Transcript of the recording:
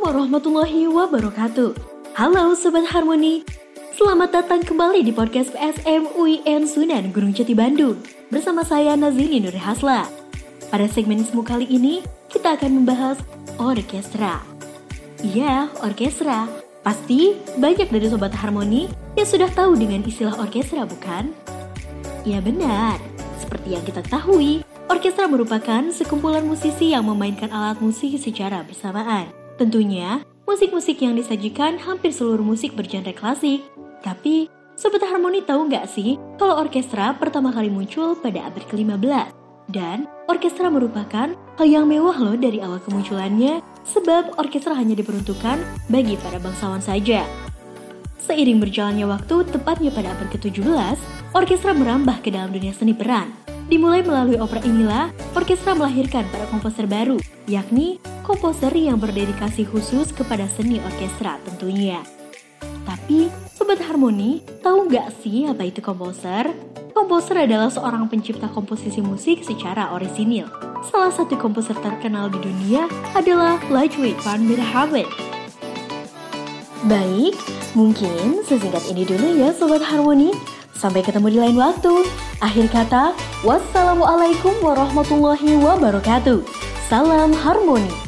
warahmatullahi wabarakatuh. Halo Sobat Harmoni, selamat datang kembali di podcast PSM UIN Sunan Gunung Jati Bandung bersama saya Nazini Nur Hasla. Pada segmen semu kali ini, kita akan membahas orkestra. Iya, orkestra. Pasti banyak dari Sobat Harmoni yang sudah tahu dengan istilah orkestra, bukan? Ya benar, seperti yang kita ketahui, orkestra merupakan sekumpulan musisi yang memainkan alat musik secara bersamaan. Tentunya, musik-musik yang disajikan hampir seluruh musik bergenre klasik. Tapi, Sobat Harmoni tahu nggak sih kalau orkestra pertama kali muncul pada abad ke-15? Dan orkestra merupakan hal yang mewah loh dari awal kemunculannya sebab orkestra hanya diperuntukkan bagi para bangsawan saja. Seiring berjalannya waktu, tepatnya pada abad ke-17, orkestra merambah ke dalam dunia seni peran. Dimulai melalui opera inilah, orkestra melahirkan para komposer baru, yakni komposer yang berdedikasi khusus kepada seni orkestra tentunya. Tapi, Sobat Harmoni, tahu nggak sih apa itu komposer? Komposer adalah seorang pencipta komposisi musik secara orisinil. Salah satu komposer terkenal di dunia adalah Ludwig van Beethoven. Baik, mungkin sesingkat ini dulu ya Sobat Harmoni. Sampai ketemu di lain waktu. Akhir kata, wassalamualaikum warahmatullahi wabarakatuh. Salam harmoni.